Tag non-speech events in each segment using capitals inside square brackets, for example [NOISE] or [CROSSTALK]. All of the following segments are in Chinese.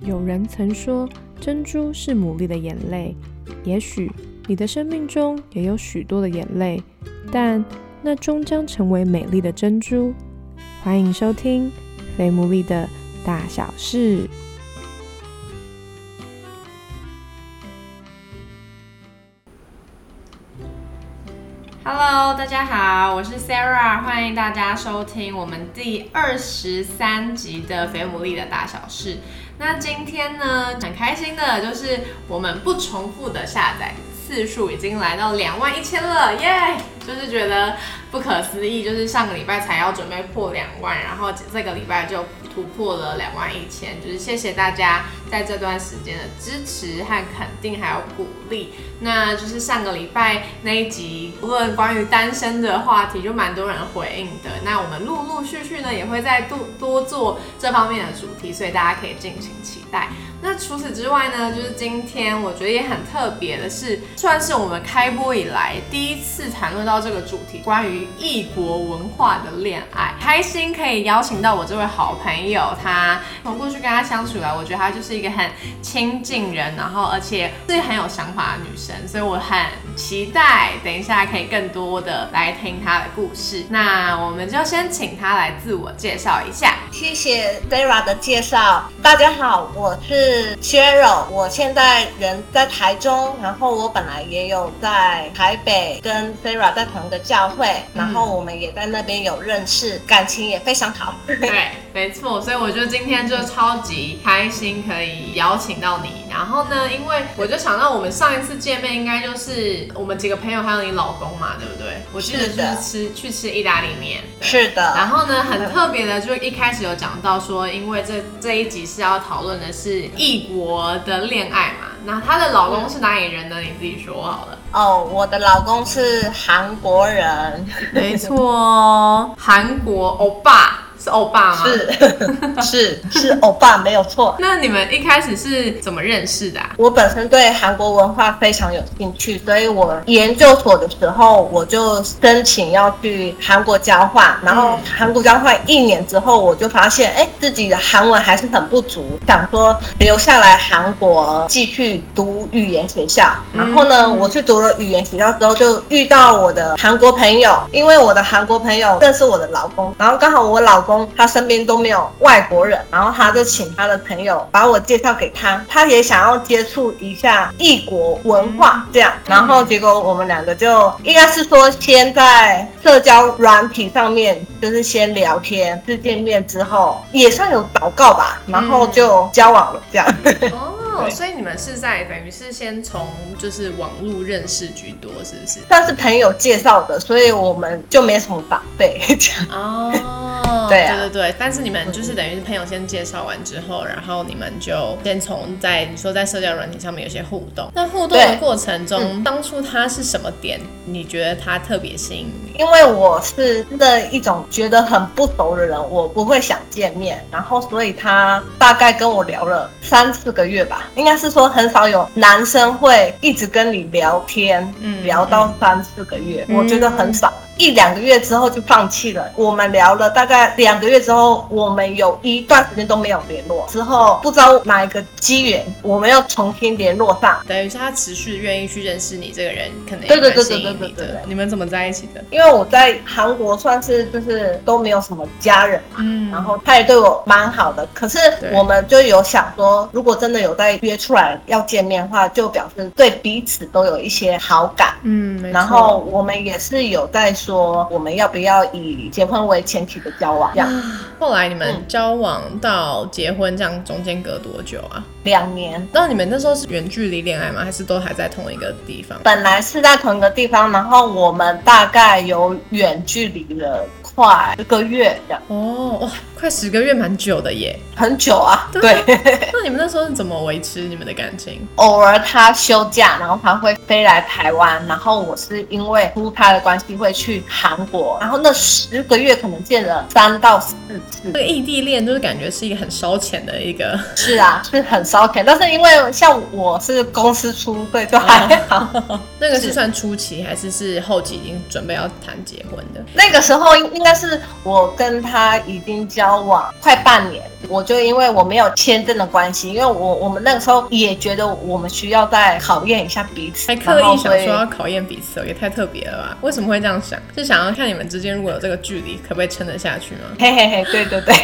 有人曾说，珍珠是牡蛎的眼泪。也许你的生命中也有许多的眼泪，但那终将成为美丽的珍珠。欢迎收听《非牡蛎的大小事》。Hello，大家好，我是 Sarah，欢迎大家收听我们第二十三集的《肥牡蛎的大小事》。那今天呢，很开心的就是我们不重复的下载次数已经来到两万一千了，耶！就是觉得不可思议，就是上个礼拜才要准备破两万，然后这个礼拜就突破了两万一千，就是谢谢大家在这段时间的支持和肯定，还有鼓励。那就是上个礼拜那一集，无论关于单身的话题，就蛮多人回应的。那我们陆陆续续呢，也会再多多做这方面的主题，所以大家可以尽情期待。那除此之外呢，就是今天我觉得也很特别的是，算是我们开播以来第一次谈论到这个主题，关于异国文化的恋爱。开心可以邀请到我这位好朋友，他从过去跟他相处来，我觉得他就是一个很亲近人，然后而且是很有想法的女生，所以我很期待等一下可以更多的来听她的故事。那我们就先请她来自我介绍一下。谢谢 Sarah 的介绍，大家好，我是。Cheryl，我现在人在台中，然后我本来也有在台北跟 Sarah 在同一个教会，然后我们也在那边有认识，感情也非常好。对，[LAUGHS] 没错，所以我觉得今天就超级开心可以邀请到你。然后呢，因为我就想到我们上一次见面应该就是我们几个朋友还有你老公嘛，对不对？我记得就是吃去吃意大利面。是的。然后呢，很特别的，就一开始有讲到说，因为这这一集是要讨论的是。异国的恋爱嘛，那她的老公是哪里人呢？你自己说好了。哦，我的老公是韩国人，[LAUGHS] 没错，韩国欧巴。是欧巴吗？是 [LAUGHS] 是是欧巴，没有错。那你们一开始是怎么认识的？我本身对韩国文化非常有兴趣，所以我研究所的时候我就申请要去韩国交换。然后韩国交换一年之后，我就发现，哎，自己的韩文还是很不足，想说留下来韩国继续读语言学校。然后呢，我去读了语言学校之后，就遇到我的韩国朋友，因为我的韩国朋友认识我的老公，然后刚好我老。他身边都没有外国人，然后他就请他的朋友把我介绍给他，他也想要接触一下异国文化，这样，然后结果我们两个就应该是说先在社交软体上面，就是先聊天，是见面之后也算有祷告吧，然后就交往了，这样。[LAUGHS] 哦，所以你们是在等于是先从就是网络认识居多，是不是？但是朋友介绍的，所以我们就没什么防备这样。哦，对对对对，但是你们就是等于是朋友先介绍完之后，然后你们就先从在你说在社交软体上面有些互动。那互动的过程中，当初他是什么点？你觉得他特别吸引你？因为我是那一种觉得很不熟的人，我不会想见面，然后所以他大概跟我聊了三四个月吧。应该是说很少有男生会一直跟你聊天，嗯，聊到三四个月，我觉得很少。一两个月之后就放弃了。我们聊了大概两个月之后，我们有一段时间都没有联络。之后不知道哪一个机缘，我们要重新联络上。等于是他持续愿意去认识你这个人，可能对对对对对对对。你们怎么在一起的？因为我在韩国算是就是都没有什么家人嘛，嗯，然后他也对我蛮好的。可是我们就有想说，如果真的有在约出来要见面的话，就表示对彼此都有一些好感，嗯，然后我们也是有在。说我们要不要以结婚为前提的交往？这样，后来你们交往到结婚这样中间隔多久啊？两年。那你们那时候是远距离恋爱吗？还是都还在同一个地方？本来是在同一个地方，然后我们大概有远距离了快一个月这样。哦，哇，快十个月，蛮久的耶。很久啊。对。[LAUGHS] 那你们那时候是怎么维持你们的感情？偶尔他休假，然后他会飞来台湾，然后我是因为出差的关系会去。韩国，然后那十个月可能见了三到四次。这个异地恋就是感觉是一个很烧钱的一个。是啊，是很烧钱，但是因为像我是公司出，对，就还好。[LAUGHS] 那个是算初期还是是后期已经准备要谈结婚的？那个时候应应该是我跟他已经交交往快半年，我就因为我没有签证的关系，因为我我们那个时候也觉得我们需要再考验一下彼此，还刻意想说要考验彼此哦，也太特别了吧？为什么会这样想？是想要看你们之间如果有这个距离，可不可以撑得下去吗？嘿嘿嘿，对对对，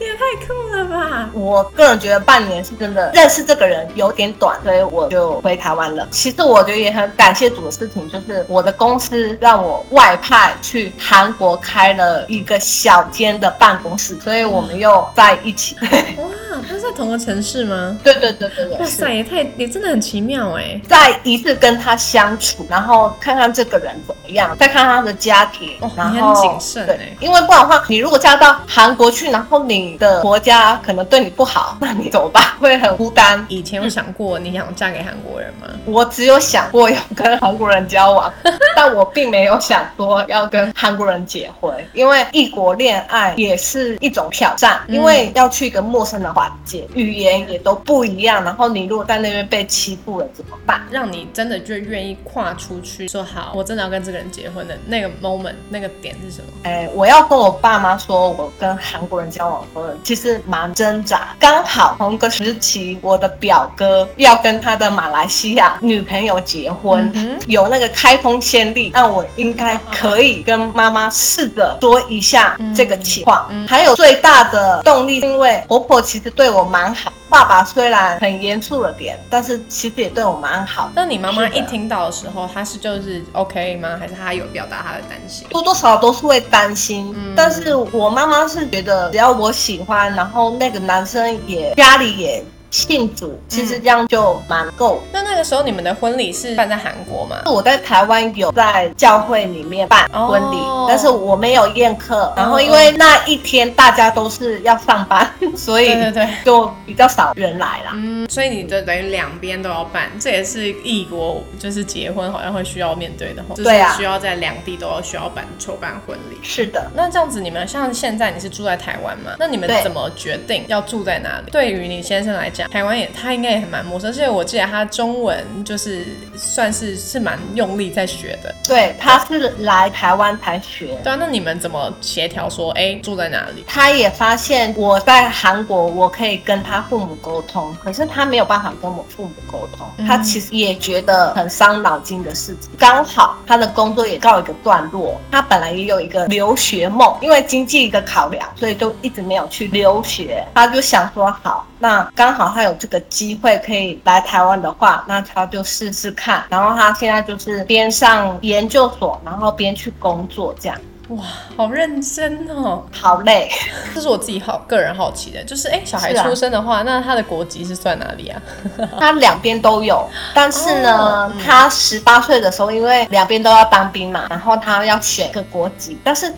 也太酷了吧！我个人觉得半年是真的认识这个人有点短，所以我就回台湾了。其实我觉得也很感谢主的事情，就是我的公司让我外派去韩国开了一个小间的办公室，所以我们又在一起。哇，[LAUGHS] 他是在同个城市吗？对对对对对，哇塞，也太也真的很奇妙哎！再一次跟他相处，然后看看这个人怎么样，再看他的家庭，哦然后谨慎对欸，因为不然的话，你如果嫁到韩国去，然后你的国家可能对你不好，[LAUGHS] 那你怎么办？会很孤单。以前有想过你想嫁给韩国人吗？我只有想过要跟韩国人交往，[LAUGHS] 但我并没有想说要跟韩国人结婚，因为异国恋爱也是一种挑战，嗯因为要去一个陌生的环境，语言也都不一样，然后你如果在那边被欺负了怎么办？让你真的就愿意跨出去说好，我真的要跟这个人结婚的那个 moment 那个点是什么？哎，我要跟我爸妈说，我跟韩国人交往的时候，其实蛮挣扎。刚好同一个时期，我的表哥要跟他的马来西亚女朋友结婚，嗯有那个开封先例，那我应该可以跟妈妈试着说一下这个情况。嗯还有最大的动力，因为婆婆其实对我蛮好，爸爸虽然很严肃了点，但是其实也对我蛮好。那你妈妈一听到的时候，她是就是 OK 吗？还是她有表达她的担心？多多少少都是会担心，嗯但是我妈妈是觉得只要我喜欢，然后那个男生也家里也信主，其实这样就蛮够的。那那个时候你们的婚礼是办在韩国吗？我在台湾有在教会里面办婚礼，哦但是我没有宴客。然后因为那一天大家都是要上班，[LAUGHS] 所以对对对。就比较少人来啦。嗯，所以你就等于两边都要办，这也是异国就是结婚好像会需要面对的吼，就是对啊需要在两地都要需要办筹办婚礼。是的，那这样子，你们像现在你是住在台湾嘛？那你们怎么决定要住在哪里？对于你先生来讲，台湾也他应该也很蛮陌生，而且我记得他中文就是算是是蛮用力在学的。对，他是来台湾才学。对啊，那你们怎么协调说，哎，住在哪里？他也发现我在韩国，我可以跟他父母沟通，可是他没有办法跟我父母沟通。嗯他其实也觉得很伤脑筋的事情。刚好他的工作也告一个段落，他本来也有一个留学梦，因为经济的考量，所以就一直没有去留学。他就想说，好，那刚好他有这个机会可以来台湾的话，那他就试试看。然后他现在就是边上研究所，然后边去工作，这样哇，好认真哦！好累。这是我自己好个人好奇的，就是哎，小孩出生的话，那他的国籍是算哪里啊？[LAUGHS] 他两边都有，但是呢，哦嗯他十八岁的时候，因为两边都要当兵嘛，然后他要选一个国籍，但是，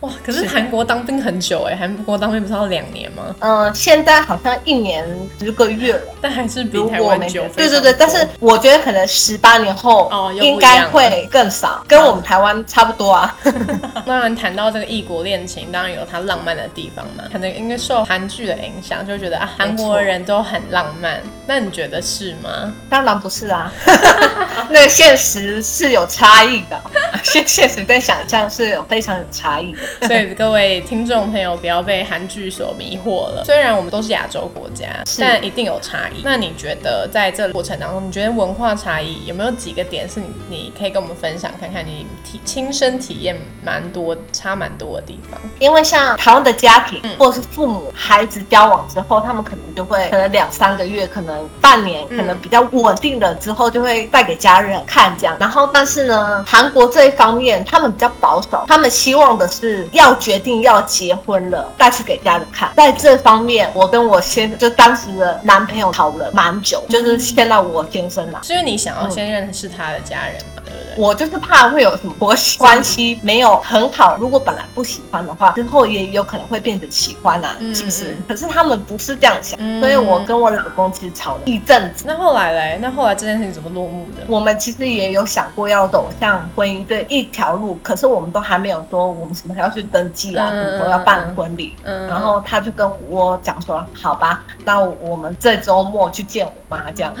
哇，可是韩国当兵很久哎，韩国当兵不是要两年吗？嗯、现在好像一年十个月了。但还是比如台湾久对。对对，但是我觉得可能十八年后哦应该会更少，跟我们台湾差不多啊。[LAUGHS] 当然谈到这个异国恋情，当然有它浪漫的地方嘛，可能因为受韩剧的影响，就觉得啊，韩国人都很浪漫。那你觉得是吗？当然不是啊，[LAUGHS] 那现实是有差异的，现 [LAUGHS] 现实跟想象是有非常有差异的。所以各位听众朋友不要被韩剧所迷惑了。虽然我们都是亚洲国家，是但一定有差异。那你觉得在这个过程当中，你觉得文化差异有没有几个点是你你可以跟我们分享看看你体亲身体验蛮多差蛮多的地方？因为像台湾的家庭，或者是父母孩子交往之后，他们可能就会可能两三个月，可能半年，可能比较稳定了之后，就会带给家人看这样。然后，但是呢，韩国这一方面他们比较保守，他们希望的是要决定要结婚了再去给家人看。在这方面，我跟我先就当时的男朋友讨论蛮久，就是现在我先生啦。是因为你想要先认识他的家人嘛，对不对？我就是怕会有什么关系关系没有很好，如果本来不喜欢的话，之后也有可能会变成喜欢啊，嗯是不是嗯？可是他们不是这样想，嗯所以我跟我老公其实吵了一阵子。那后来嘞？那后来这件事情怎么落幕的？我们其实也有想过要走向婚姻这一条路，可是我们都还没有说我们什么时候要去登记啊，嗯什么时候要办婚礼。嗯然后他就跟我讲说，好吧，那我们这周末去见我妈这样，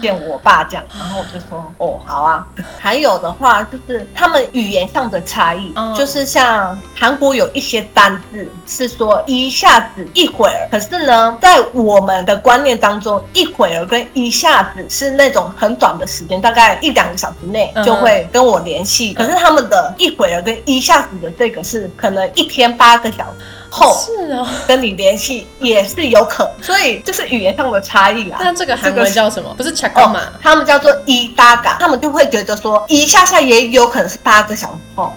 见我爸这样。然后我就说，哦，好啊。还有的话就是他们语言上的差异，嗯。就是像韩国有一些单字是说一下子一会儿，可是呢，在我们的观念当中，一会儿跟一下子是那种很短的时间，大概一两个小时内嗯。就会跟我联系。可是他们的一会儿跟一下子的这个是可能一天八个小时后是哦。跟你联系也是有可能，所以就是语言上的差异啊。那这个韩文叫什么？不是 c h a k a 哦 m a，他们叫做一搭嘎，他们就会觉得说一下下也有可能是八个小时后。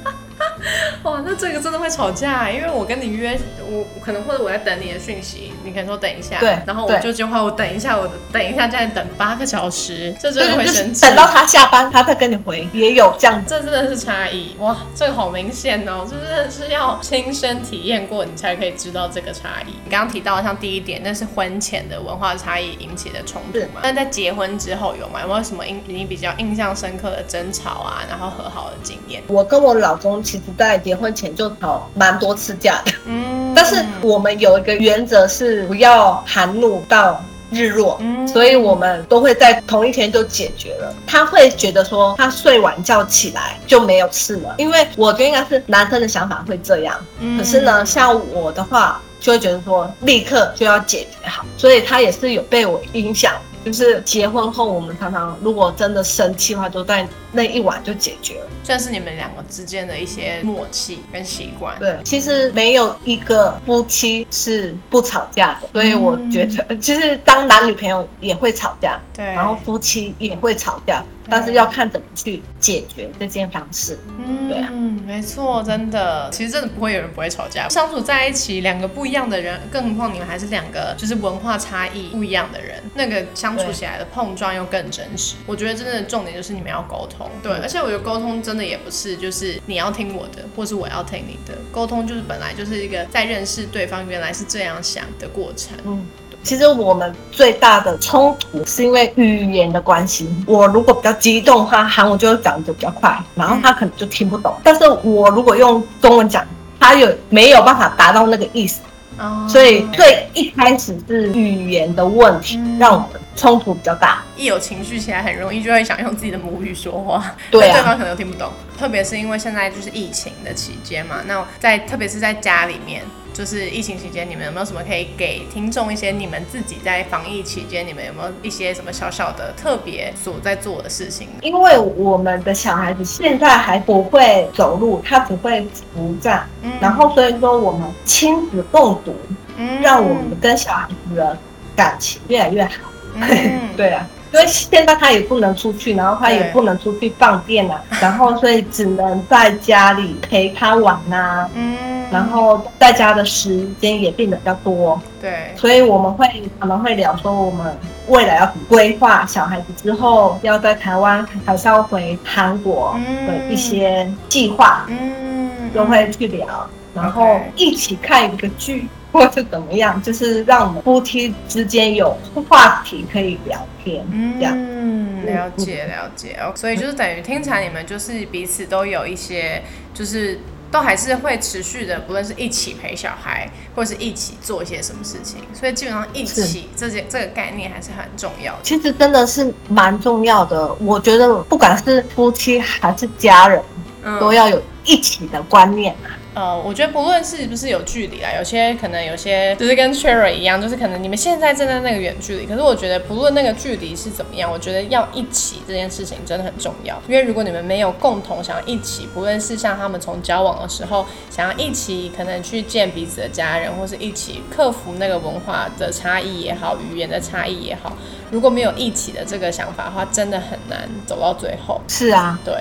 [LAUGHS] 哇，那这个真的会吵架，因为我跟你约，我我可能或者我在等你的讯息，你可能说等一下，对然后我就就会我等一下，我等一下，这样等八个小时，这真的会生气。等到他下班，他再跟你回，也有这样子。这真的是差异哇，这个好明显哦，这真的是要亲身体验过，你才可以知道这个差异。你刚刚提到像第一点，那是婚前的文化差异引起的冲突嘛？那在结婚之后有吗？有没有什么印你比较印象深刻的争吵啊，然后和好的经验？我跟我老公其实在结婚前就吵蛮多次架的，嗯 [LAUGHS] 但是我们有一个原则是不要含怒到日落。嗯所以我们都会在同一天就解决了。他会觉得说，他睡晚觉起来就没有事了，因为我觉得应该是男生的想法会这样。嗯可是呢，像我的话，就会觉得说立刻就要解决好，所以他也是有被我影响。就是结婚后，我们常常如果真的生气的话，就在那一晚就解决了。算是你们两个之间的一些默契跟习惯。对，其实没有一个夫妻是不吵架的，所以我觉得，其实当男女朋友也会吵架，对，然后夫妻也会吵架，但是要看怎么去解决这件方式。嗯对啊嗯，没错，真的，其实真的不会有人不会吵架，相处在一起，两个不一样的人，更何况你们还是两个就是文化差异不一样的人，那个相处起来的碰撞又更真实。我觉得真的重点就是你们要沟通，对，而且我觉得沟通真的也不是就是你要听我的，或是我要听你的，沟通就是本来就是一个在认识对方原来是这样想的过程。嗯，其实我们最大的冲突是因为语言的关系。我如果比较激动的话，韩文就会讲的比较快，然后他可能就听不懂。但是我如果用中文讲，他有没有办法达到那个意思？哦所以最一开始是语言的问题，嗯让我们冲突比较大。一有情绪起来，很容易就会想用自己的母语说话，对对方可能都听不懂。特别是因为现在就是疫情的期间嘛，那在特别是在家里面，就是疫情期间，你们有没有什么可以给听众一些你们自己在防疫期间，你们有没有一些什么小小的特别所在做的事情？因为我们的小孩子现在还不会走路，他只会扶站，嗯然后所以说我们亲子共读，嗯让我们跟小孩子的感情越来越好。嗯 [LAUGHS] 对啊，因为现在他也不能出去，然后他也不能出去放电啊，[LAUGHS] 然后所以只能在家里陪他玩啊，嗯然后在家的时间也变得比较多，对，所以我们会常常会聊说，我们未来要规划小孩子之后要在台湾还是要回韩国的一些计划，嗯都会去聊，然后一起看一个剧。或是怎么样，就是让我们夫妻之间有话题可以聊天，这样。嗯，了解了解哦，所以就是等于听起来你们就是彼此都有一些，就是都还是会持续的，不论是一起陪小孩，或是一起做一些什么事情，所以基本上一起这些这个概念还是很重要的。其实真的是蛮重要的。我觉得不管是夫妻还是家人，嗯都要有一起的观念啊。呃，我觉得不论是不是有距离啦，有些可能有些就是跟 Cherry 一样，就是可能你们现在正在那个远距离，可是我觉得不论那个距离是怎么样，我觉得要一起这件事情真的很重要。因为如果你们没有共同想要一起，不论是像他们从交往的时候想要一起可能去见彼此的家人，或是一起克服那个文化的差异也好，语言的差异也好，如果没有一起的这个想法的话，真的很难走到最后。是啊，对，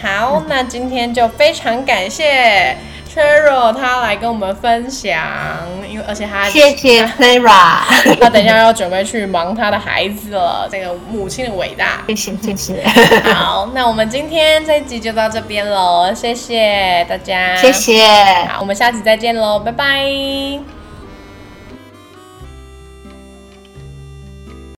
好，那今天就非常感谢 Cheryl 他来跟我们分享，因为而且他谢谢 Sarah，[LAUGHS] 他等一下要准备去忙他的孩子了，这个母亲的伟大。谢谢谢谢好，那我们今天这一集就到这边喽，谢谢大家，谢谢。好，我们下集再见喽，拜拜。